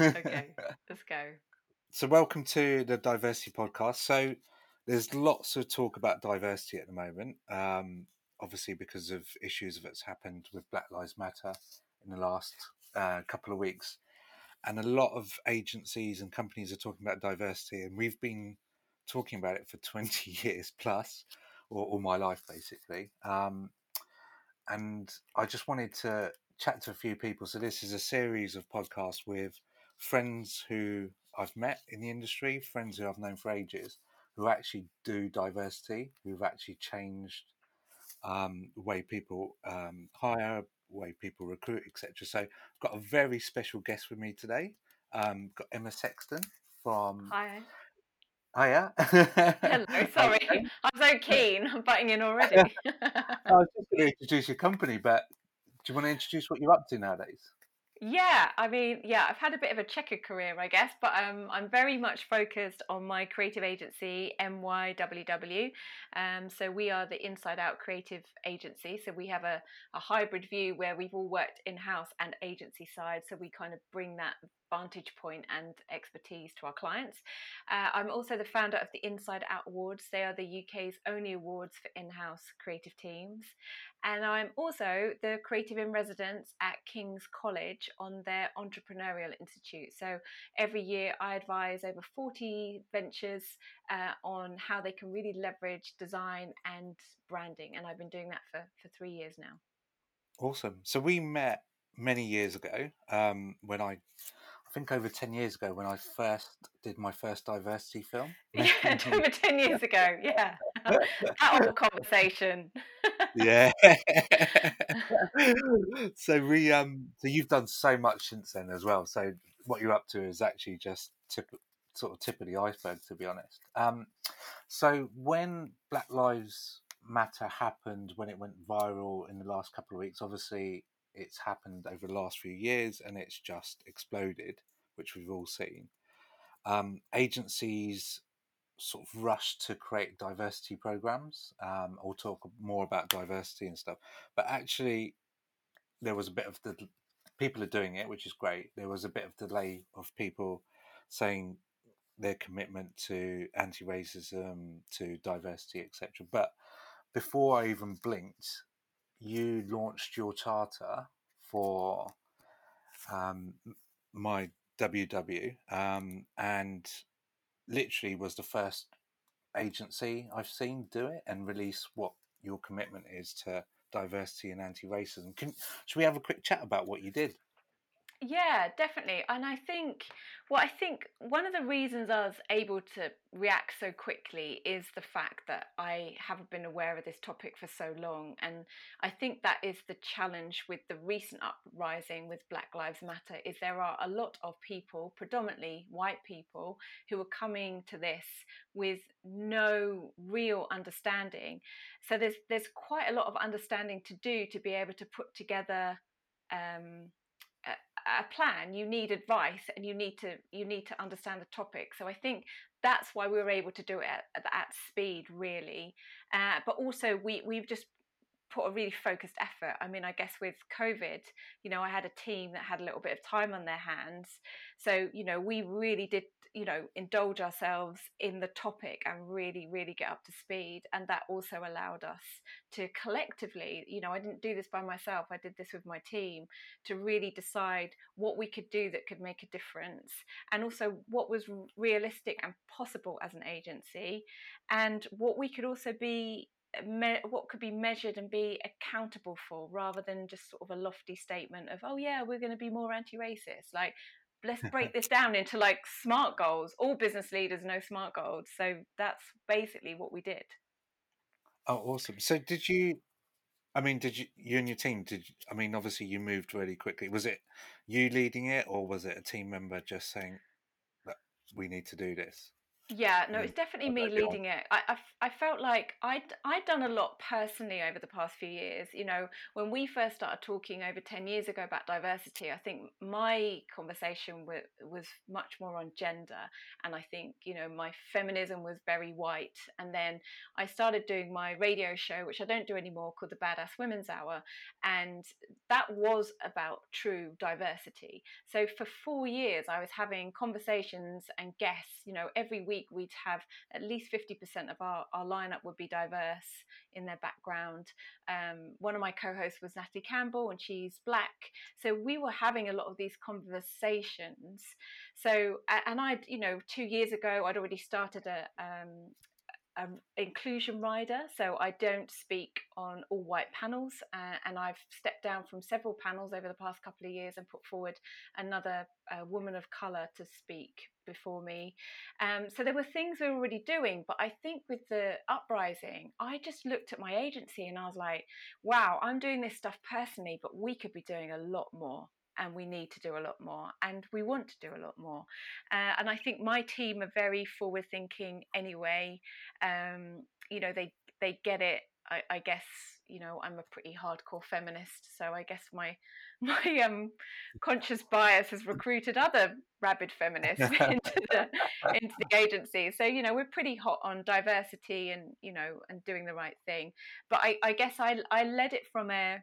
okay, let's go. So, welcome to the Diversity Podcast. So, there's lots of talk about diversity at the moment, um, obviously because of issues that's happened with Black Lives Matter in the last uh, couple of weeks, and a lot of agencies and companies are talking about diversity, and we've been talking about it for 20 years plus, or all my life basically. Um, and I just wanted to chat to a few people. So this is a series of podcasts with friends who I've met in the industry, friends who I've known for ages, who actually do diversity, who've actually changed um, the way people um, hire, way people recruit, etc. So I've got a very special guest with me today. Um, got Emma Sexton from. Hi. Hiya. Hello. Sorry, I'm so keen. I'm butting in already. I was just going to introduce your company, but do you want to introduce what you're up to nowadays? Yeah, I mean, yeah, I've had a bit of a checkered career, I guess, but um, I'm very much focused on my creative agency, MYWW. Um, so we are the inside out creative agency. So we have a, a hybrid view where we've all worked in house and agency side. So we kind of bring that vantage point and expertise to our clients. Uh, I'm also the founder of the Inside Out Awards. They are the UK's only awards for in house creative teams. And I'm also the creative in residence at King's College on their Entrepreneurial Institute. So every year I advise over 40 ventures uh, on how they can really leverage design and branding. And I've been doing that for, for three years now. Awesome. So we met many years ago um, when I I think over 10 years ago when I first did my first diversity film. Yeah, over 10 years ago. Yeah. that old conversation. Yeah. so we um so you've done so much since then as well. So what you're up to is actually just tip sort of tip of the iceberg to be honest. Um so when Black Lives Matter happened when it went viral in the last couple of weeks, obviously it's happened over the last few years and it's just exploded, which we've all seen. Um, agencies sort of rush to create diversity programs um, or talk more about diversity and stuff, but actually, there was a bit of the people are doing it, which is great. There was a bit of delay of people saying their commitment to anti-racism, to diversity, etc. But before I even blinked, you launched your charter for um, my WW, um, and literally was the first agency I've seen do it and release what your commitment is to diversity and anti-racism. Can, should we have a quick chat about what you did? Yeah, definitely. And I think what I think one of the reasons I was able to react so quickly is the fact that I haven't been aware of this topic for so long. And I think that is the challenge with the recent uprising with Black Lives Matter is there are a lot of people, predominantly white people, who are coming to this with no real understanding. So there's there's quite a lot of understanding to do to be able to put together um, a plan you need advice and you need to you need to understand the topic so i think that's why we were able to do it at, at speed really uh, but also we we've just put a really focused effort. I mean, I guess with COVID, you know, I had a team that had a little bit of time on their hands. So, you know, we really did, you know, indulge ourselves in the topic and really, really get up to speed. And that also allowed us to collectively, you know, I didn't do this by myself, I did this with my team to really decide what we could do that could make a difference and also what was realistic and possible as an agency and what we could also be uh, me- what could be measured and be accountable for rather than just sort of a lofty statement of oh yeah we're going to be more anti-racist like let's break this down into like smart goals. All business leaders know smart goals so that's basically what we did. Oh awesome. So did you i mean did you you and your team did i mean obviously you moved really quickly. Was it you leading it or was it a team member just saying that we need to do this Yeah, no, it's definitely me leading it. I, I, I felt like I'd, I'd done a lot personally over the past few years. You know, when we first started talking over 10 years ago about diversity, I think my conversation was, was much more on gender. And I think, you know, my feminism was very white. And then I started doing my radio show, which I don't do anymore, called the Badass Women's Hour. And that was about true diversity. So for four years, I was having conversations and guests, you know, every week week we'd have at least 50% of our, our lineup would be diverse in their background. Um, one of my co-hosts was Natalie Campbell and she's black. So we were having a lot of these conversations. So, and I'd, you know, two years ago, I'd already started a, um, um, inclusion rider, so I don't speak on all white panels, uh, and I've stepped down from several panels over the past couple of years and put forward another uh, woman of color to speak before me. Um, so there were things we were already doing, but I think with the uprising, I just looked at my agency and I was like, wow, I'm doing this stuff personally, but we could be doing a lot more and we need to do a lot more and we want to do a lot more uh, and i think my team are very forward thinking anyway um, you know they they get it I, I, guess you know I'm a pretty hardcore feminist, so I guess my my um conscious bias has recruited other rabid feminists into the into the agency. So you know we're pretty hot on diversity and you know and doing the right thing. But I, I guess I I led it from a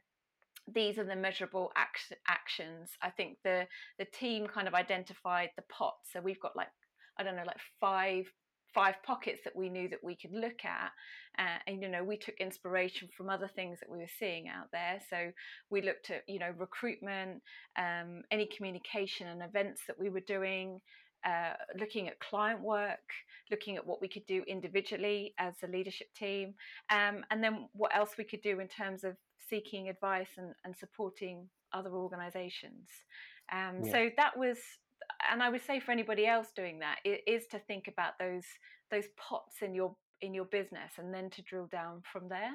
these are the measurable act- actions. I think the the team kind of identified the pots. So we've got like I don't know, like five five pockets that we knew that we could look at uh, and you know we took inspiration from other things that we were seeing out there so we looked at you know recruitment um, any communication and events that we were doing uh, looking at client work, looking at what we could do individually as a leadership team, um, and then what else we could do in terms of seeking advice and, and supporting other organizations. Um, yeah. So that was, and I would say for anybody else doing that, it is to think about those those pots in your in your business and then to drill down from there.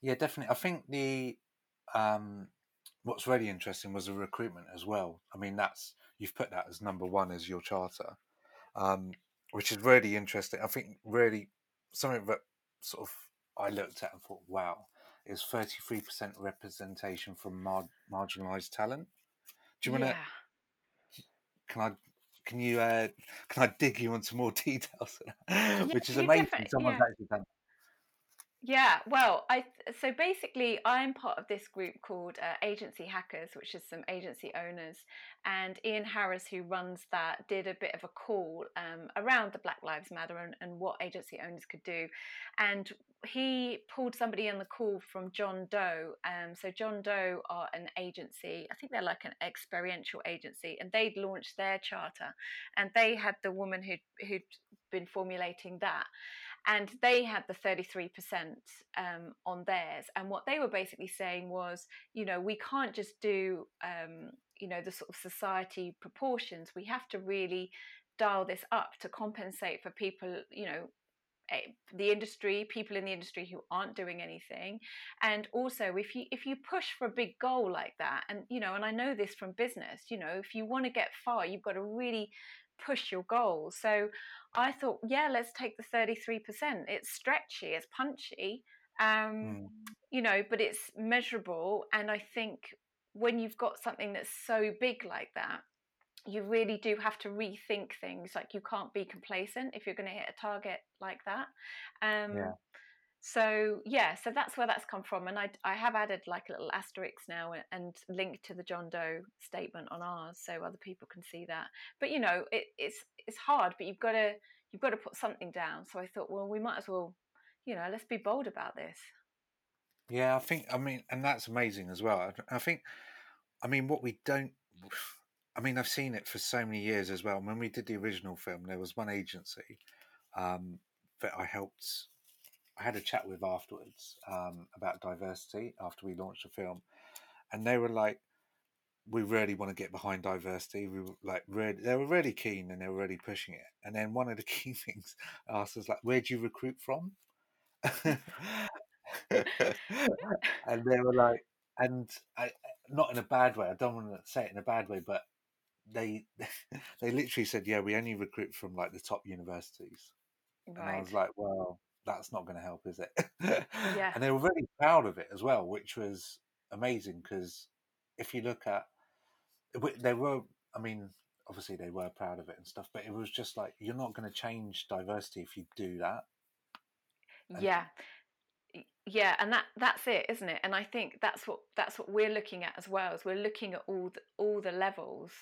Yeah, definitely. I think the um, what's really interesting was the recruitment as well. I mean, that's you've put that as number one as your charter, um, which is really interesting. I think really something that sort of I looked at and thought, wow, is 33% representation from mar- marginalized talent. Do you want to? Yeah. Can I? Can you? Uh, can I dig you into more details? Yeah, Which is amazing. Someone's yeah. actually done. Yeah, well, I so basically I'm part of this group called uh, Agency Hackers, which is some agency owners, and Ian Harris, who runs that, did a bit of a call um, around the Black Lives Matter and, and what agency owners could do, and he pulled somebody on the call from John Doe. Um, so John Doe are an agency, I think they're like an experiential agency, and they'd launched their charter, and they had the woman who who'd been formulating that and they had the 33% um, on theirs. And what they were basically saying was you know we can't just do um, you know the sort of society proportions. We have to really dial this up to compensate for people you know eh, the industry people in the industry who aren't doing anything. And also if you if you push for a big goal like that and you know and I know this from business you know if you want to get far you've got to really push your goals. So I thought, yeah, let's take the 33%. It's stretchy, it's punchy, um, mm. you know, but it's measurable. And I think when you've got something that's so big like that, you really do have to rethink things. Like you can't be complacent if you're going to hit a target like that. Um, yeah so yeah so that's where that's come from and i, I have added like a little asterisk now and linked to the john doe statement on ours so other people can see that. But you know it, it's it's hard but you've got to you've got to put something down. So i thought well we might as well you know let's be bold about this. Yeah i think i mean and that's amazing as well. I, I think i mean what we don't i mean i've seen it for so many years as well. When we did the original film there was one agency um, that i helped I had a chat with afterwards um, about diversity after we launched the film, and they were like, "We really want to get behind diversity." We were like, really, they were really keen and they were really pushing it. And then one of the key things asked us like, "Where do you recruit from?" and they were like, and I, not in a bad way. I don't want to say it in a bad way, but they they literally said, "Yeah, we only recruit from like the top universities," and I was like, "Well, that's not going to help, is it?" Yeah. and they were very proud of it as well, which was amazing because if you look at, they were, I mean, obviously they were proud of it and stuff, but it was just like you're not going to change diversity if you do that. And Yeah. Yeah, and that that's it, isn't it? And I think that's what that's what we're looking at as well. As we're looking at all the, all the levels.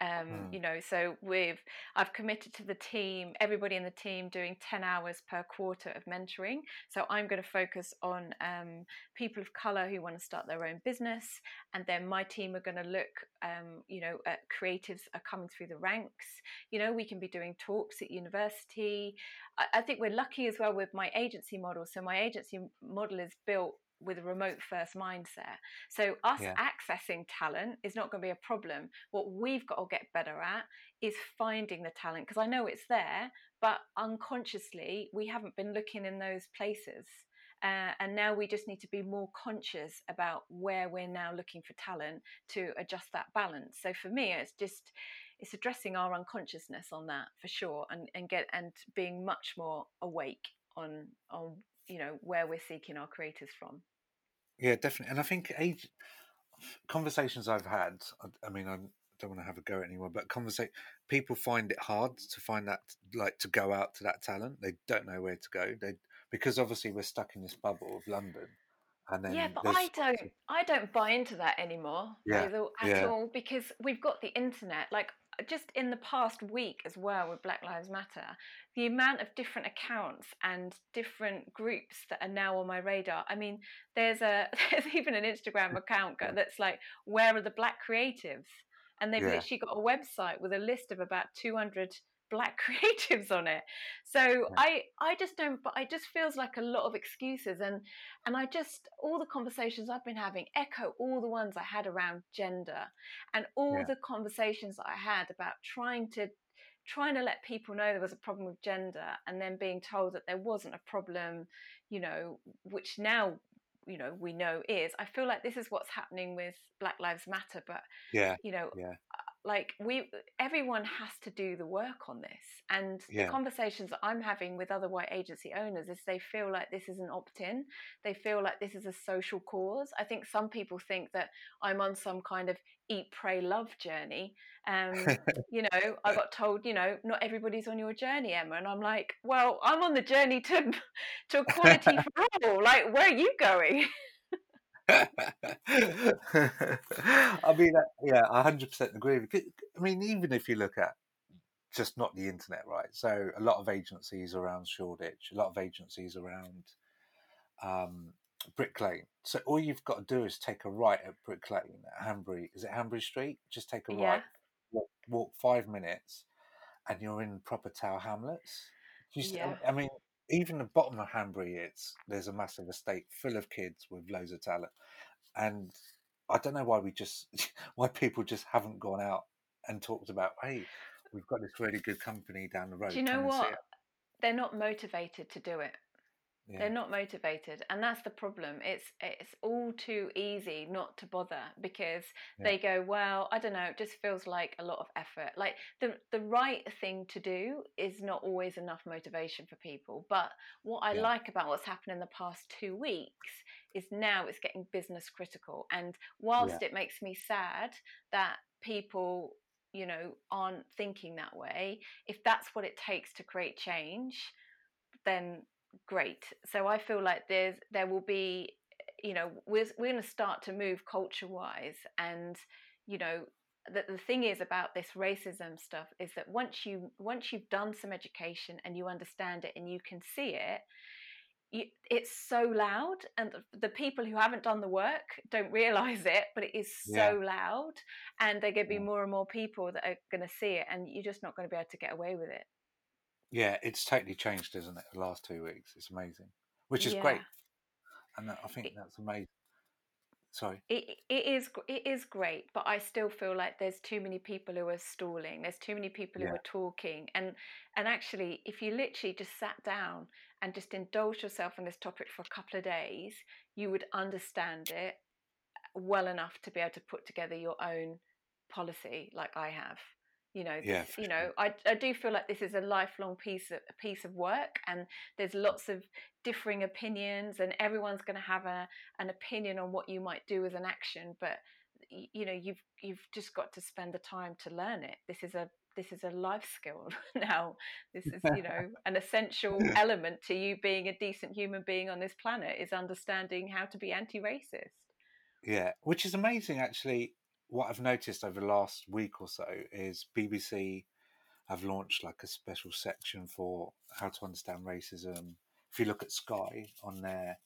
Um, mm, you know, so we've I've committed to the team, everybody in the team doing 10 hours per quarter of mentoring. So I'm going to focus on um, people of color who want to start their own business. And then my team are going to look, um, you know, at creatives are coming through the ranks. You know, we can be doing talks at university. I, I think we're lucky as well with my agency model. So my agency model is built with a remote first mindset. So us yeah, accessing talent is not going to be a problem. What we've got to get better at is finding the talent because I know it's there, but unconsciously we haven't been looking in those places. Uh, and now we just need to be more conscious about where we're now looking for talent to adjust that balance. So for me, it's just it's addressing our unconsciousness on that for sure, and and get and being much more awake on on you know where we're seeking our creators from. yeah, definitely. And I think age conversations I've had, I, I mean, I don't want to have a go at anyone, but conversation people find it hard to find that, like, to go out to that talent. They don't know where to go. They because obviously we're stuck in this bubble of London, and Yeah, but I don't I don't buy into that anymore, yeah, at yeah, all, because we've got the internet. Like just in the past week as well with Black Lives Matter, the amount of different accounts and different groups that are now on my radar. I mean, there's a there's even an Instagram account that's like, where are the black creatives? And they've yeah, literally got a website with a list of about 200 black creatives on it. So yeah, I I just don't but I just feels like a lot of excuses and and I just, all the conversations I've been having echo all the ones I had around gender and all yeah, the conversations that I had about trying to trying to let people know there was a problem with gender and then being told that there wasn't a problem you know which now you know we know is. I feel like this is what's happening with black lives matter but yeah, you know yeah, like we everyone has to do the work on this and the conversations that i'm having with other white agency owners is they feel like this is an opt-in they feel like this is a social cause. I think some people think that i'm on some kind of eat pray love journey um you know i got told you know not everybody's on your journey emma and i'm like well i'm on the journey to to equality for all like where are you going I mean, uh, yeah, I hundred percent agree. Because, I mean, even if you look at just not the internet, right? So a lot of agencies around Shoreditch, a lot of agencies around um, Brick Lane. So all you've got to do is take a right at Brick Lane at Hanbury. Is it Hanbury Street? Just take a yeah right, walk, walk five minutes, and you're in proper Tower Hamlets. Just, yeah I mean, even the bottom of Hanbury, it's there's a massive estate full of kids with loads of talent, and I don't know why we just why people just haven't gone out and talked about hey, we've got this really good company down the road. do you know Come and see what they're not motivated to do it they're not motivated and that's the problem. It's it's all too easy not to bother because yeah, they go well i don't know it just feels like a lot of effort. Like the the right thing to do is not always enough motivation for people but what i yeah, like about what's happened in the past 2 weeks is now it's getting business critical and whilst yeah, it makes me sad that people you know aren't thinking that way if that's what it takes to create change then great. So I feel like there's there will be, eh, you know, we're we're going to start to move culture wise, and you know, the, the thing is about this racism stuff is that once you once you've done some education and you understand it and you can see it. You, it's so loud, and the, the people who haven't done the work don't realize it, but it is yeah, so loud, and there are going to be more and more people that are going to see it, and you're just not going to be able to get away with it. Yeah, It's totally changed, isn't it? The last two weeks, it's amazing, which is Yeah, great, and I think that's amazing. Sorry. it it is it is great, but I still feel like there's too many people who are stalling. There's too many people who are talking, and and actually, if you literally just sat down and just indulged yourself on this topic for a couple of days, you would understand it uh, well enough to be able to put together your own policy like I have. You know, Yeah, you know, sure. I, I do feel like this is a lifelong piece of a piece of work, and there's lots of differing opinions, and everyone's going to have a an opinion on what you might do as an action. But you know, you've you've just got to spend the time to learn it. This is a this is a life skill now. This is you know an essential element to you being a decent human being on this planet is understanding how to be anti-racist. Yeah, which is amazing actually. What I've noticed over the last week or so is BBC have launched like a special section for how to understand racism. If you look at Sky on their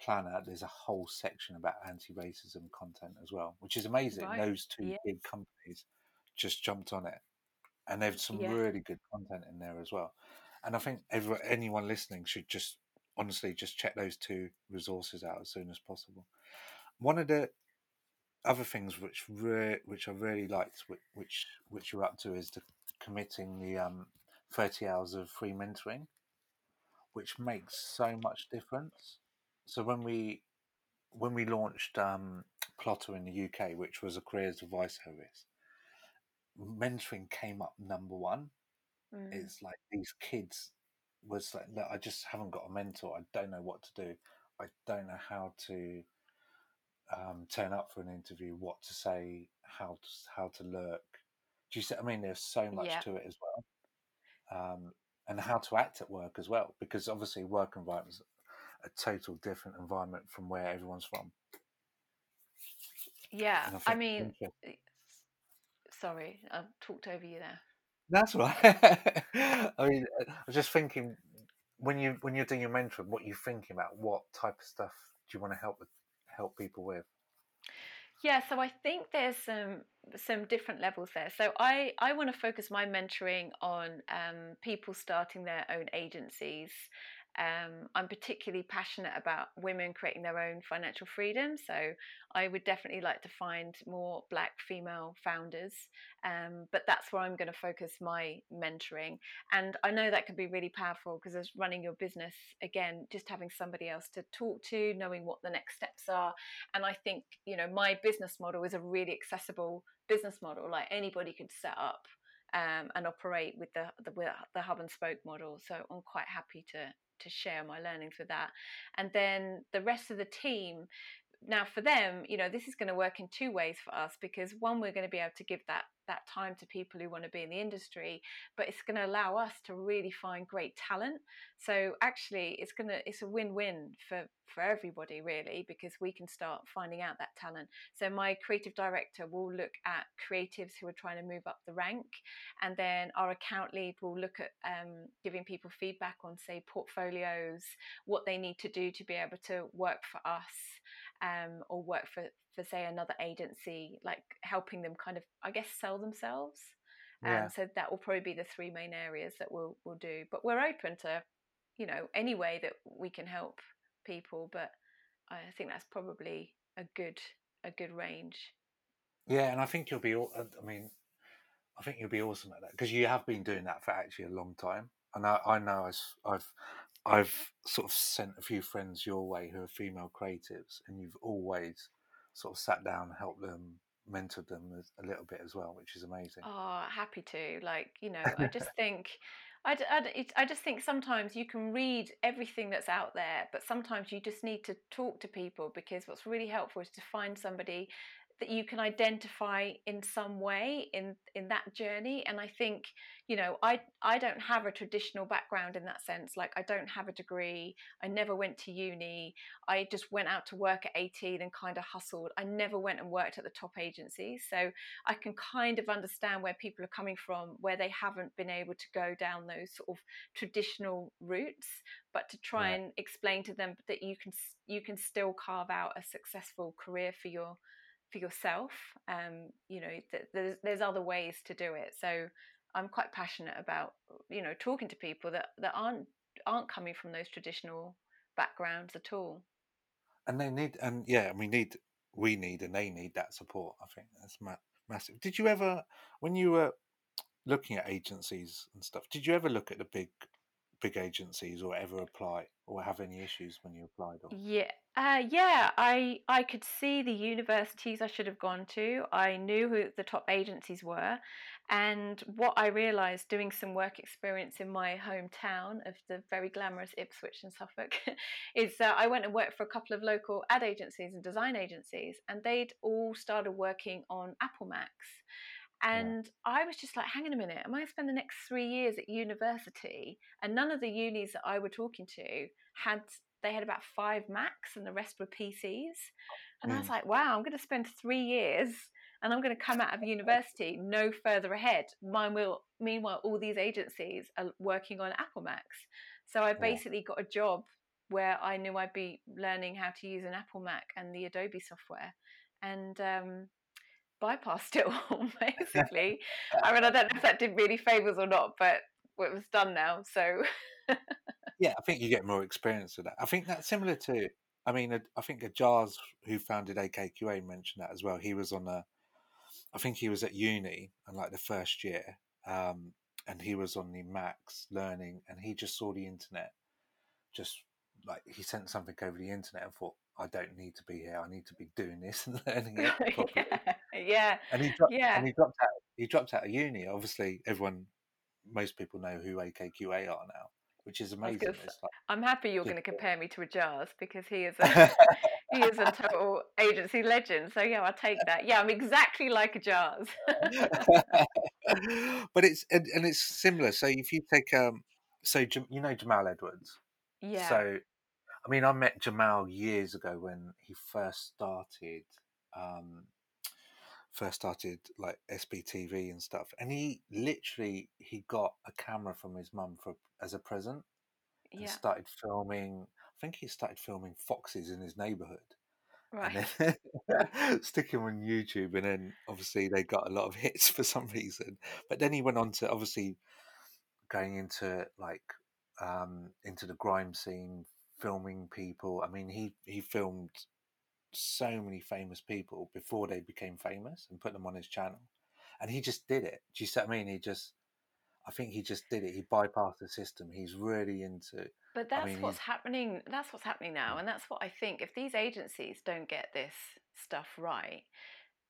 planner, there's a whole section about anti-racism content as well, which is amazing. Right. Those two Yeah. big companies just jumped on it, and they've some Yeah. really good content in there as well. And I think every, anyone listening should just honestly just check those two resources out as soon as possible. One of the other things which re- which I really liked, which which, which you're up to, is the committing the um, thirty hours of free mentoring, which makes so much difference. So when we when we launched um, Plotter in the UK, which was a careers advice service, mentoring came up number one. Mm. It's like these kids was like, I just haven't got a mentor. I don't know what to do. I don't know how to um, turn up for an interview, what to say, how to how to look. Do you see? I mean, there's so much Yeah. to it as well, um, and how to act at work as well, because obviously work environment is a total different environment from where everyone's from. Yeah, I I mean, sorry, I've talked over you there. that's right. I mean, uh, I was just thinking when you when you're doing your mentoring, what you're thinking about? What type of stuff do you want to help with, help people with? Yeah, so I think there's some some different levels there. So I I want to focus my mentoring on um, people starting their own agencies. Um, I'm particularly passionate about women creating their own financial freedom. So I would definitely like to find more Black female founders. Um, but that's where I'm going to focus my mentoring. And I know that can be really powerful because as running your business, again, just having somebody else to talk to, knowing what the next steps are, and I think you know my business model is a really accessible business model. Like anybody could set up um, and operate with the, the the hub and spoke model. So I'm quite happy to to share my learnings with that. And then the rest of the team. Now, for them, you know, this is going to work in two ways for us because one, we're going to be able to give that that time to people who want to be in the industry, but it's going to allow us to really find great talent. So actually, it's gonna it's a win-win for for everybody really because we can start finding out that talent. So my creative director will look at creatives who are trying to move up the rank, and then our account lead will look at um, giving people feedback on say portfolios, what they need to do to be able to work for us, um, or work for for say another agency, like helping them kind of I guess sell themselves. Yeah. Um, so that will probably be the three main areas that we'll we'll do. But we're open to, you know, any way that we can help people. But I think that's probably a good a good range. Yeah, and I think you'll be. uh, I mean, I think you'll be awesome at that because you have been doing that for actually a long time. And I, I know I s- I've, I've sort of sent a few friends your way who are female creatives, and you've always sort of sat down, helped them, mentored them a little bit as well, which is amazing. Oh, happy to. Like, you know, I just think, I, I, I just think sometimes you can read everything that's out there, but sometimes you just need to talk to people because what's really helpful is to find somebody that you can identify in some way in in that journey and i think you know i i don't have a traditional background in that sense like i don't have a degree i never went to uni i just went out to work at 18 and kind of hustled i never went and worked at the top agencies so I can kind of understand where people are coming from, where they haven't been able to go down those sort of traditional routes, but to try Yeah. and explain to them that you can you can still carve out a successful career for your for yourself. Um, you know, th- there's there's other ways to do it. So I'm quite passionate about you know talking to people that that aren't aren't coming from those traditional backgrounds at all. And they need, and yeah, and we need, we need, and they need that support. I think that's ma- massive. Did you ever, when you were looking at agencies and stuff, did you ever look at the big big agencies or ever apply or have any issues when you applied? Or? Yeah, uh, yeah. I I could see the universities I should have gone to. I knew who the top agencies were, and what I realised doing some work experience in my hometown of the very glamorous Ipswich and Suffolk is that I went and worked for a couple of local ad agencies and design agencies, and they'd all started working on Apple Macs. And. I was just like, hang on a minute, am I going to spend the next three years at university? And none of the unis that I were talking to had, they had about five Macs and the rest were PCs. And mm. I was like, wow, I'm going to spend three years and I'm going to come out of university no further ahead. Mine will, meanwhile, all these agencies are working on Apple Macs. So I basically yeah. got a job where I knew I'd be learning how to use an Apple Mac and the Adobe software. And um, bypassed it all basically. I mean, I don't know if that did really favours or not, but it was done now. So yeah, I think you get more experience with that. I think that's similar to. I mean, I think Ajaz, who founded AKQA, mentioned that as well. He was on a, I think he was at uni and like the first year, um, and he was on the Macs learning, and he just saw the internet, just like he sent something over the internet and thought, I don't need to be here. I need to be doing this and learning it yeah, yeah. And he dropped. Yeah. And he dropped out. He dropped out of uni. Obviously, everyone, most people know who AKQA are now, which is amazing. Like, I'm happy you're going to compare me to Ajaz because he is a he is a total agency legend. So yeah, I'll take that. Yeah, I'm exactly like Ajaz. but it's and, and, it's similar. So if you take um, so you know Jamal Edwards. Yeah. So I mean, I met Jamal years ago when he first started, um, first started like SBTV and stuff, and he literally he got a camera from his mum for as a present, and yeah. started filming. I think he started filming foxes in his neighborhood. Right. And then stick him on YouTube, and then obviously they got a lot of hits for some reason. But then he went on to obviously going into like um, into the grime scene, filming people. I mean, he he filmed so many famous people before they became famous and put them on his channel, and he just did it. Do you see what I mean? He just, I think he just did it. He bypassed the system. He's really into. But that's I mean, what's happening. That's what's happening now, mm. and that's what I think. If these agencies don't get this stuff right,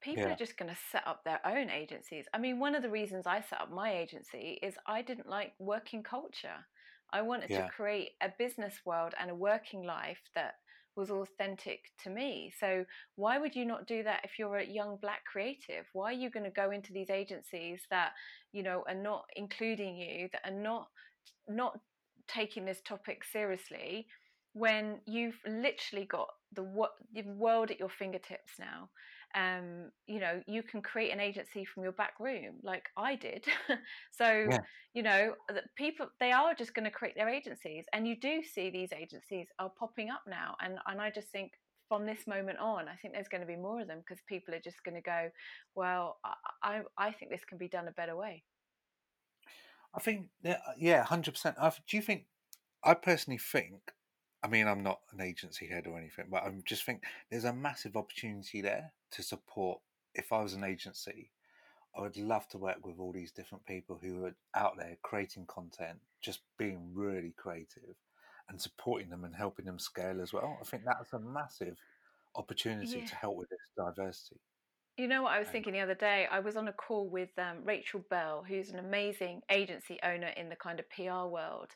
people yeah. are just going to set up their own agencies. I mean, one of the reasons I set up my agency is I didn't like working culture. I wanted yeah. to create a business world and a working life that was authentic to me. So why would you not do that if you're a young black creative? Why are you going to go into these agencies that, you know, are not including you, that are not not taking this topic seriously when you've literally got the, the world at your fingertips now? Um, you know, you can create an agency from your back room, like I did. so, yeah. you know, people they are just going to create their agencies, and you do see these agencies are popping up now, and and I just think from this moment on, I think there's going to be more of them because people are just going to go, well, I I think this can be done a better way. I think yeah, hundred percent. Do you think? I personally think I mean, I'm not an agency head or anything, but I'm just think there's a massive opportunity there to support. If I was an agency, I would love to work with all these different people who are out there creating content, just being really creative and supporting them and helping them scale as well. I think that's a massive opportunity yeah. to help with this diversity. You know what I was thinking the other day? I was on a call with um, Rachel Bell, who's an amazing agency owner in the kind of PR world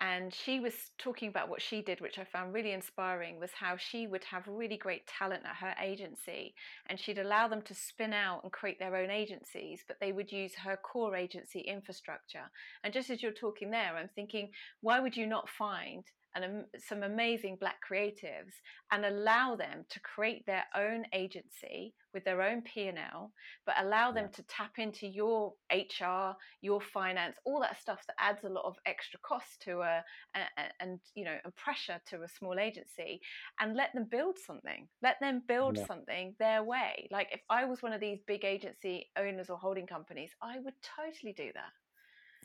and she was talking about what she did which i found really inspiring was how she would have really great talent at her agency and she'd allow them to spin out and create their own agencies but they would use her core agency infrastructure. And just as you're talking there i'm thinking why would you not find and some amazing black creatives and allow them to create their own agency with their own P&L but allow them yeah. to tap into your HR your finance all that stuff that adds a lot of extra cost to a, a and you know and pressure to a small agency and let them build something let them build yeah. something their way like if I was one of these big agency owners or holding companies I would totally do that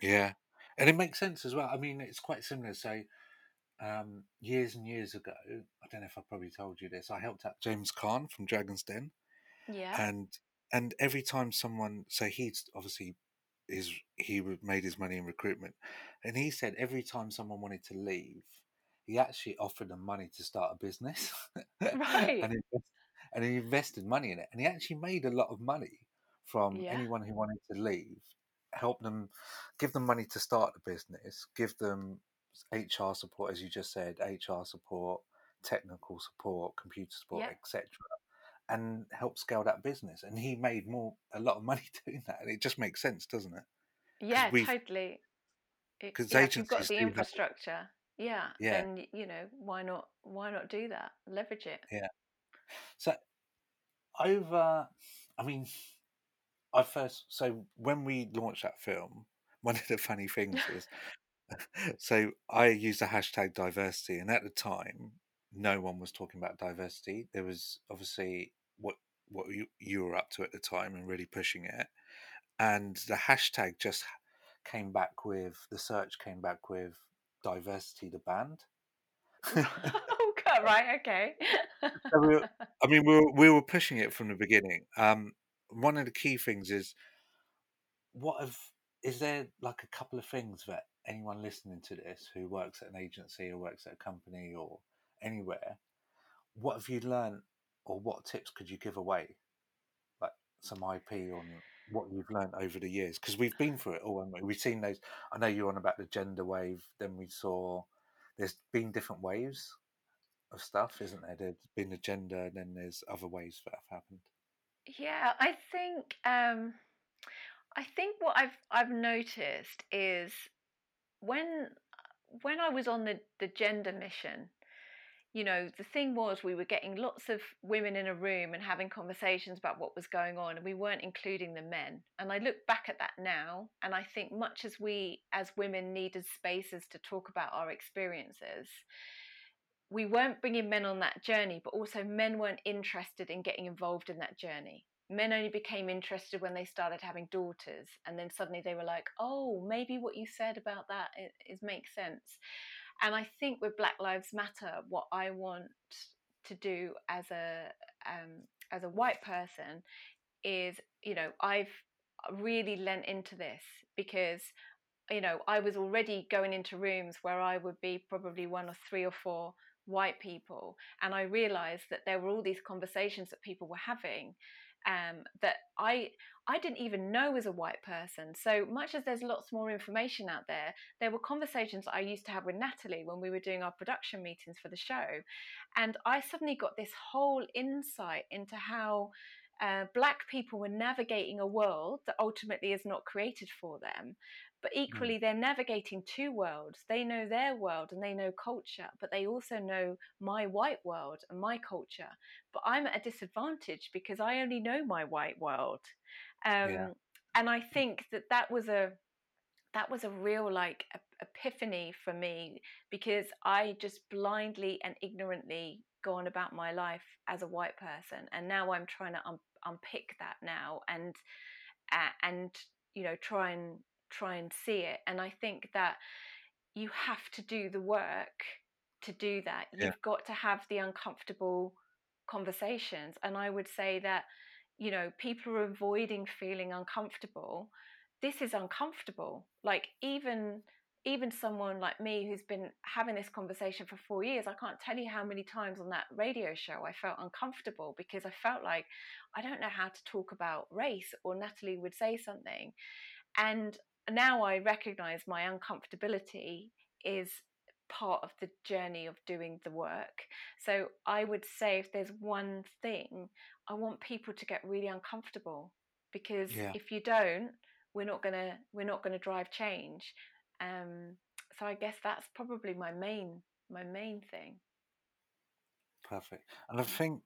yeah and it makes sense as well I mean it's quite similar so um, years and years ago, I don't know if I probably told you this. I helped out James Caan from Dragon's Den. Yeah. And and every time someone, so he's obviously his he made his money in recruitment, and he said every time someone wanted to leave, he actually offered them money to start a business, Right. and invest, and he invested money in it, and he actually made a lot of money from Yeah. anyone who wanted to leave. Help them, give them money to start a business, give them HR support, as you just said, HR support, technical support, computer support, Yeah. etc and help scale that business. And he made more, a lot of money doing that. And it just makes sense, doesn't it? Yeah, totally. 'cause yeah, you've got the infrastructure, yeah, Yeah. then you know why not? Why not do that? Leverage it. Yeah. So over, I mean, I first, so when we launched that film, one of the funny things is, so I used the hashtag diversity, and at the time, no one was talking about diversity. There was obviously what what you, you were up to at the time and really pushing it, and the hashtag just came back with the search came back with diversity the band. oh God! Right. Okay. So we were- I mean, we were, we were pushing it from the beginning. Um, one of the key things is what have is there like a couple of things that anyone listening to this who works at an agency or works at a company or anywhere, what have you learned or what tips could you give away, like some IP on what you've learned over the years? Because we've been through it all, we? We've seen those. I know you're on about the gender wave. Then we saw there's been different waves of stuff, isn't there? There's been the gender, and then there's other waves that have happened. Yeah, I think um, I think what I've I've noticed is when when I was on the the gender mission, you know, the thing was we were getting lots of women in a room and having conversations about what was going on, and we weren't including the men. And I look back at that now, and I think much as we as women needed spaces to talk about our experiences, we weren't bringing men on that journey, but also men weren't interested in getting involved in that journey. Men only became interested when they started having daughters, and then suddenly they were like, "Oh, maybe what you said about that is, is makes sense." And I think with Black Lives Matter, what I want to do as a um, as a white person is, you know, I've really lent into this because you know I was already going into rooms where I would be probably one or three or four white people and i realized that there were all these conversations that people were having um, that i i didn't even know as a white person. So much as there's lots more information out there there were conversations i used to have with natalie when we were doing our production meetings for the show and i suddenly got this whole insight into how uh, black people were navigating a world that ultimately is not created for them but equally they're navigating two worlds. They know their world and they know culture but they also know my white world and my culture. But i'm at a disadvantage because i only know my white world. Um, Yeah. and i think that that was a that was a real like ep- epiphany for me because i just blindly and ignorantly gone about my life as a white person. And now i'm trying to un- unpick that now and uh, and you know try and try and see it and i think that you have to do the work to do that. Yeah. you've got to have the uncomfortable conversations and i would say that you know people are avoiding feeling uncomfortable. This is uncomfortable. Like even even someone like me who's been having this conversation for 4 years I can't tell you how many times on that radio show I felt uncomfortable because I felt like I don't know how to talk about race or Natalie would say something. And now I recognize my uncomfortability is part of the journey of doing the work. So I would say if there's one thing, I want people to get really uncomfortable because Yeah. if you don't, we're not gonna we're not gonna drive change. Um, so I guess that's probably my main my main thing. Perfect. And I think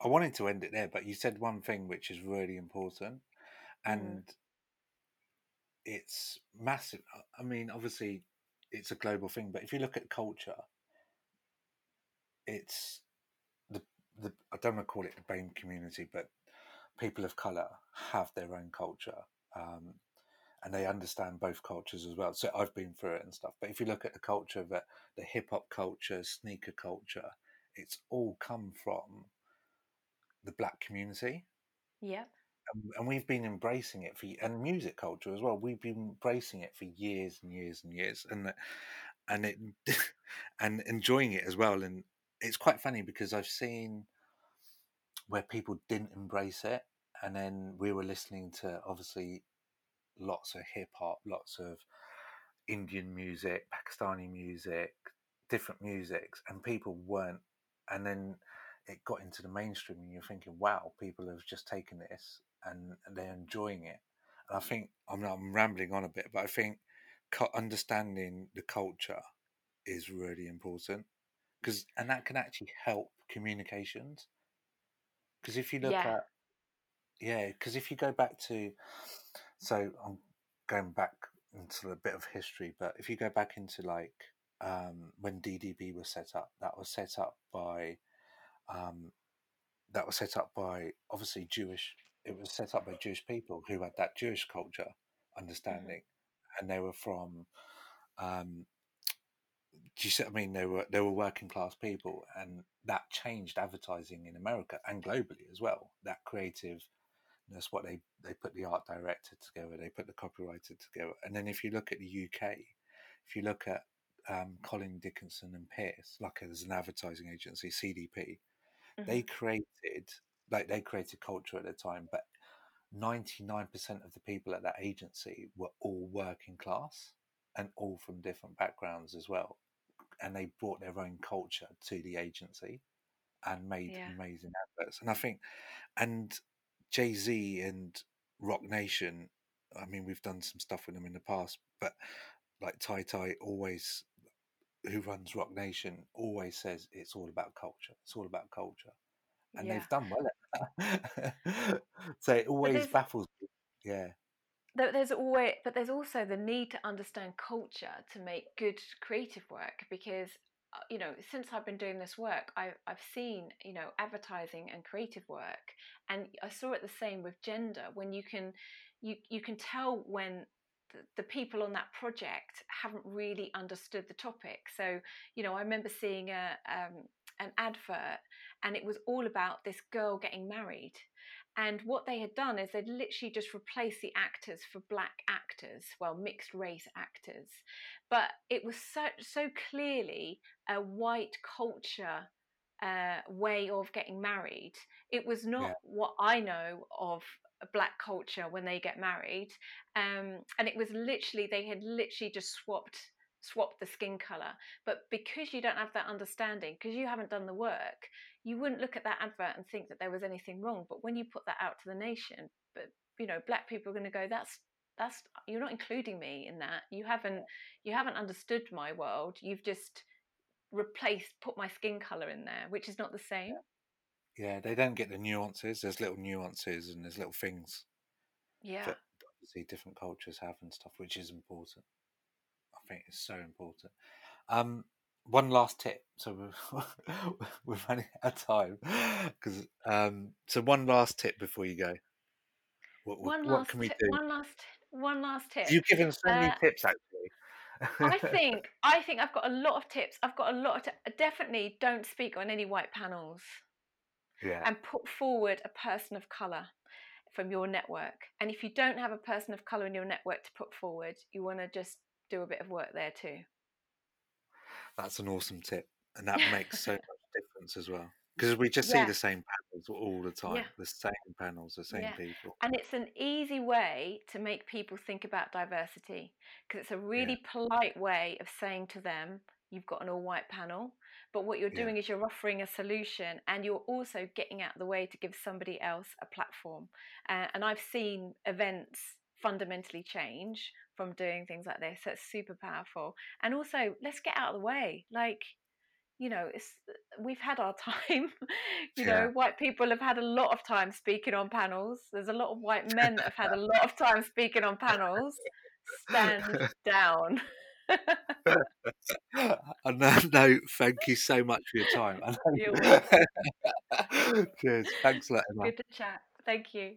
I wanted to end it there, but you said one thing which is really important, Mm. It's massive. I- I mean, obviously, it's a global thing, but if you look at culture, it's the the I don't want to call it the BAME community, but people of color have their own culture. Um, and they understand both cultures as well. So I've been through it and stuff. But if you look at the culture that the hip hop culture, sneaker culture, it's all come from the black community. Yep. And, we've been embracing it for and music culture as well. We've been embracing it for years and years and years, and and it and enjoying it as well. And it's quite funny because I've seen where people didn't embrace it, and then we were listening to obviously lots of hip hop, lots of Indian music, Pakistani music, different musics, and people weren't. And then it got into the mainstream, and you're thinking, wow, people have just taken this and they're enjoying it. And I think I'm, I'm rambling on a bit, but I think understanding the culture is really important because, and that can actually help communications. Because if you look Yeah. at, yeah, because if you go back to, so I'm going back into a bit of history, but if you go back into like um, when DDB was set up, that was set up by um, that was set up by obviously Jewish. It was set up by Jewish people who had that Jewish culture understanding, and they were from. Um, do you see? I mean, they were they were working class people, and that changed advertising in America and globally as well. That creative. That's what they they put the art director together. They put the copywriter together, and then if you look at the UK, if you look at um, Colin Dickenson and Pearce, like as an advertising agency, CDP, they Mhm. created like they created culture at the time, but 99% of the people at that agency were all working class and all from different backgrounds as well. And they brought their own culture to the agency and made Yeah. amazing adverts. And I think, and Jay Z and Roc Nation, I mean, we've done some stuff with them in the past, but like Ty Ty always, who runs Roc Nation, always says it's all about culture. It's all about culture. And Yeah. they've done well at. so it always baffles me. Yeah. There- There's always, but there's also the need to understand culture to make good creative work because uh, you know since I've been doing this work, I've I've seen you know advertising and creative work, and I saw it the same with gender when you can you you can tell when the, the people on that project haven't really understood the topic. So you know I remember seeing a um, an advert, and it was all about this girl getting married and what they had done is they'd literally just replaced the actors for black actors, well, mixed race actors. But it was so so clearly a white culture uh, way of getting married. It was not Yeah. what I know of black culture when they get married, um, and it was literally they had literally just swapped swapped the skin color. But because you don't have that understanding, because you haven't done the work, you wouldn't look at that advert and think that there was anything wrong. But when you put that out to the nation, but you know, black people are going to go, that's that's you're not including me in that. You haven't you haven't understood my world. You've just replaced put my skin color in there, which is not the same. Yeah. They don't get the nuances. There's little nuances and there's little things Yeah. that obviously different cultures have and stuff, which is important. Think it's so important. Um, one last tip. So we're, we're running out of time because um, so one last tip before you go. What, what, One what last can we tip, do? one last one last tip. You've given so many Uh, tips actually. I think I think I've got a lot of tips. I've got a lot of t- definitely don't speak on any white panels yeah, and put forward a person of color from your network. And if you don't have a person of color in your network to put forward, you want to just do a bit of work there too. that's an awesome tip, and that makes so much difference as well. Because we just Yeah. see the same panels all the time. Yeah. The same panels, the same Yeah. people. And it's an easy way to make people think about diversity because it's a really polite way of saying to them, you've got an all white panel. But what you're doing is you're offering a solution and you're also getting out of the way to give somebody else a platform. Uh, and I've seen events fundamentally change from doing things like this. That's super powerful. And also, let's get out of the way. Like, you know, it's uh, we've had our time. you Yeah. know, white people have had a lot of time speaking on panels. There's a lot of white men that have had a lot of time speaking on panels. Stand down. On that note, thank you so much for your time. Cheers. Thanks a lot, Emma. Good to chat. Thank you.